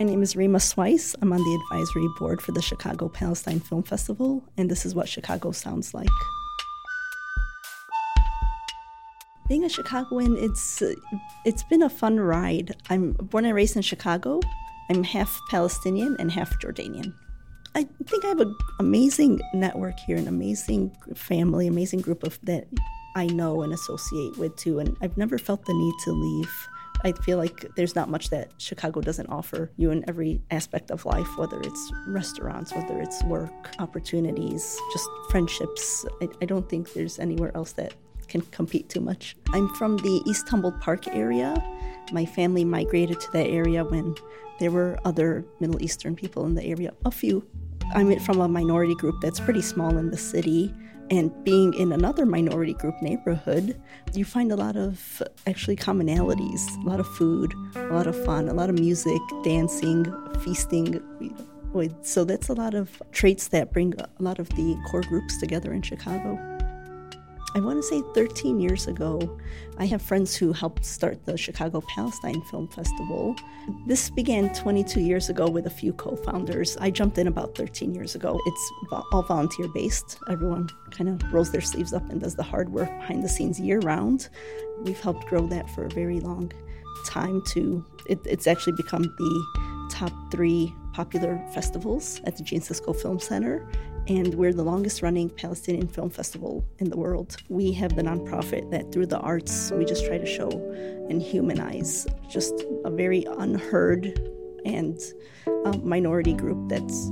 My name is Rima Sweiss. I'm on the advisory board for the Chicago Palestine Film Festival, and this is what Chicago sounds like. Being a Chicagoan, it's it's been a fun ride. I'm born and raised in Chicago. I'm half Palestinian and half Jordanian. I think I have an amazing network here, an amazing family, amazing group of that I know and associate with too, and I've never felt the need to leave. I feel like there's not much that Chicago doesn't offer you in every aspect of life, whether it's restaurants, whether it's work, opportunities, just friendships. I, I don't think there's anywhere else that can compete too much. I'm from the East Humboldt Park area. My family migrated to that area when there were other Middle Eastern people in the area, a few. I'm from a minority group that's pretty small in the city. And being in another minority group neighborhood, you find a lot of actually commonalities, a lot of food, a lot of fun, a lot of music, dancing, feasting. So that's a lot of traits that bring a lot of the core groups together in Chicago. I want to say 13 years ago, I have friends who helped start the Chicago Palestine Film Festival. This began 22 years ago with a few co founders. I jumped in about 13 years ago. It's all volunteer based. Everyone kind of rolls their sleeves up and does the hard work behind the scenes year round. We've helped grow that for a very long time, to it, it's actually become the top three popular festivals at the Gene Siskel Film Center and we're the longest running Palestinian film festival in the world. We have the nonprofit that through the arts, we just try to show and humanize just a very unheard and uh, minority group that's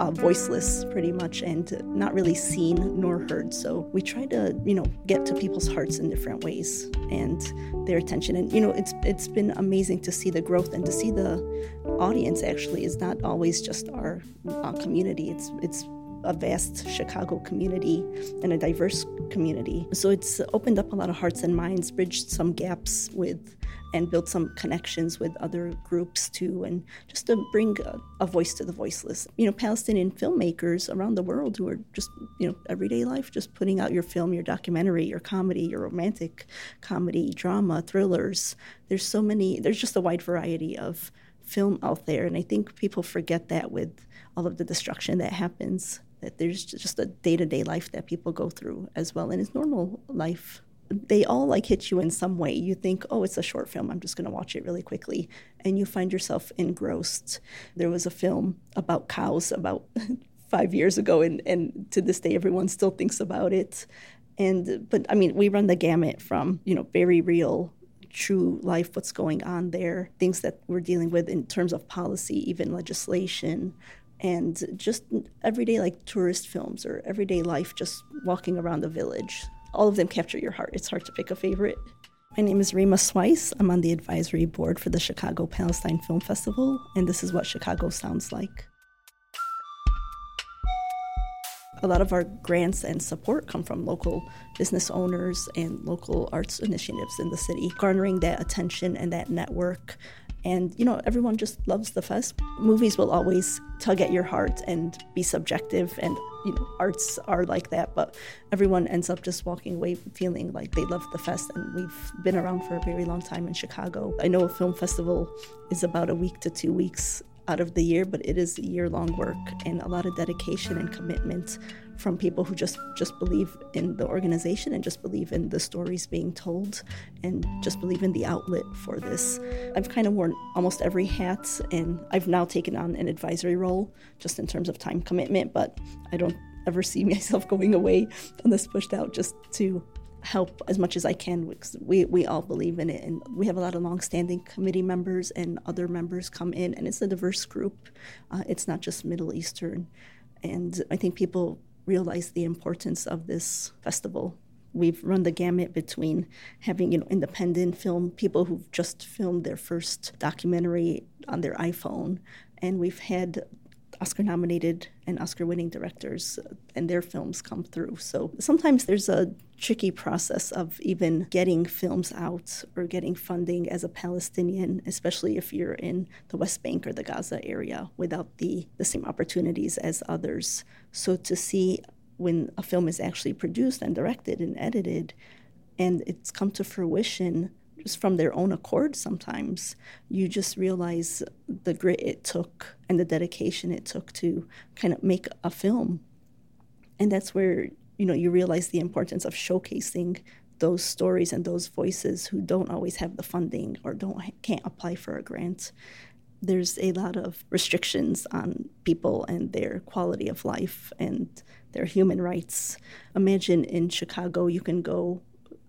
uh, voiceless pretty much and not really seen nor heard. So we try to you know get to people's hearts in different ways and their attention. And you know it's it's been amazing to see the growth and to see the audience actually is not always just our uh, community. It's it's a vast Chicago community and a diverse community. So it's opened up a lot of hearts and minds, bridged some gaps with, and built some connections with other groups too, and just to bring a, a voice to the voiceless. You know, Palestinian filmmakers around the world who are just, you know, everyday life, just putting out your film, your documentary, your comedy, your romantic comedy, drama, thrillers. There's so many, there's just a wide variety of film out there. And I think people forget that with all of the destruction that happens that there's just a day-to-day life that people go through as well and it's normal life. They all like hit you in some way. You think oh it's a short film i'm just going to watch it really quickly and you find yourself engrossed. There was a film about cows about five years ago and, and to this day everyone still thinks about it. And but i mean we run the gamut from you know very real true life what's going on there things that we're dealing with in terms of policy even legislation and just everyday like tourist films or everyday life just walking around the village all of them capture your heart it's hard to pick a favorite my name is Rima Sweiss. I'm on the advisory board for the Chicago Palestine Film Festival, and this is what Chicago sounds like. A lot of our grants and support come from local business owners and local arts initiatives in the city, garnering that attention and that network and, you know, everyone just loves the fest. Movies will always tug at your heart and be subjective, and, you know, arts are like that. But everyone ends up just walking away feeling like they love the fest. And we've been around for a very long time in Chicago. I know a film festival is about a week to two weeks out of the year, but it is year long work and a lot of dedication and commitment from people who just just believe in the organization and just believe in the stories being told and just believe in the outlet for this. I've kind of worn almost every hat and I've now taken on an advisory role just in terms of time commitment, but I don't ever see myself going away unless pushed out just to help as much as I can because we, we all believe in it. And we have a lot of longstanding committee members and other members come in, and it's a diverse group. Uh, it's not just Middle Eastern. And I think people realize the importance of this festival. We've run the gamut between having you know independent film people who've just filmed their first documentary on their iPhone, and we've had Oscar nominated and Oscar winning directors and their films come through. So sometimes there's a tricky process of even getting films out or getting funding as a Palestinian, especially if you're in the West Bank or the Gaza area without the, the same opportunities as others. So to see when a film is actually produced and directed and edited and it's come to fruition from their own accord sometimes. You just realize the grit it took and the dedication it took to kind of make a film. And that's where, you know, you realize the importance of showcasing those stories and those voices who don't always have the funding or don't can't apply for a grant. There's a lot of restrictions on people and their quality of life and their human rights. Imagine in Chicago, you can go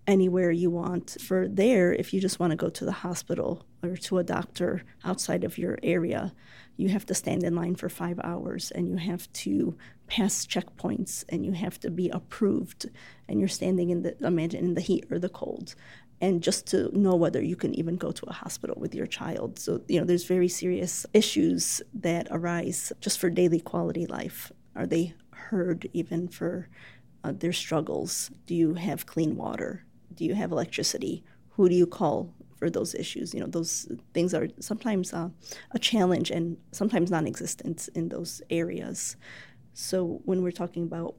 anywhere you want. For there, if you just want to go to the hospital or to a doctor outside of your area, you have to stand in line for five hours and you have to pass checkpoints and you have to be approved and you're standing in the imagine in the heat or the cold. And just to know whether you can even go to a hospital with your child. So you know there's very serious issues that arise just for daily quality life. Are they heard even for uh, their struggles? Do you have clean water do you have electricity? Who do you call for those issues? You know, those things are sometimes uh, a challenge and sometimes non-existent in those areas. So when we're talking about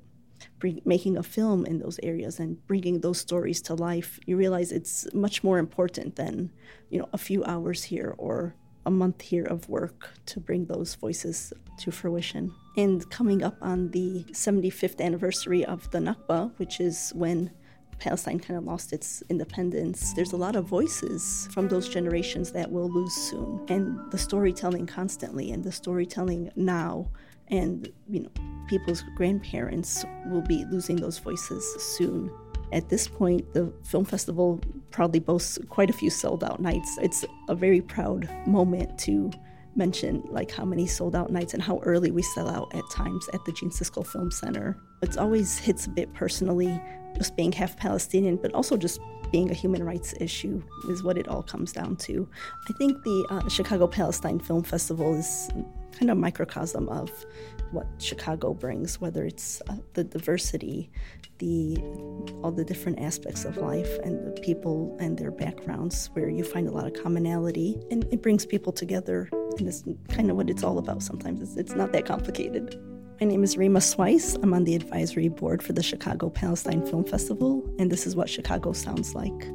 bring, making a film in those areas and bringing those stories to life, you realize it's much more important than you know a few hours here or a month here of work to bring those voices to fruition. And coming up on the 75th anniversary of the Nakba, which is when Palestine kind of lost its independence, there's a lot of voices from those generations that will lose soon. And the storytelling constantly and the storytelling now and you know people's grandparents will be losing those voices soon. At this point, the film festival proudly boasts quite a few sold out nights. It's a very proud moment to mention like how many sold out nights and how early we sell out at times at the Gene Siskel Film Center. It always hits a bit personally just being half Palestinian, but also just being a human rights issue is what it all comes down to. I think the uh, Chicago Palestine Film Festival is kind of a microcosm of what Chicago brings, whether it's uh, the diversity, the all the different aspects of life, and the people and their backgrounds, where you find a lot of commonality, and it brings people together. And it's kind of what it's all about. Sometimes it's, it's not that complicated. My name is Rima Sweiss. I'm on the advisory board for the Chicago Palestine Film Festival, and this is what Chicago sounds like.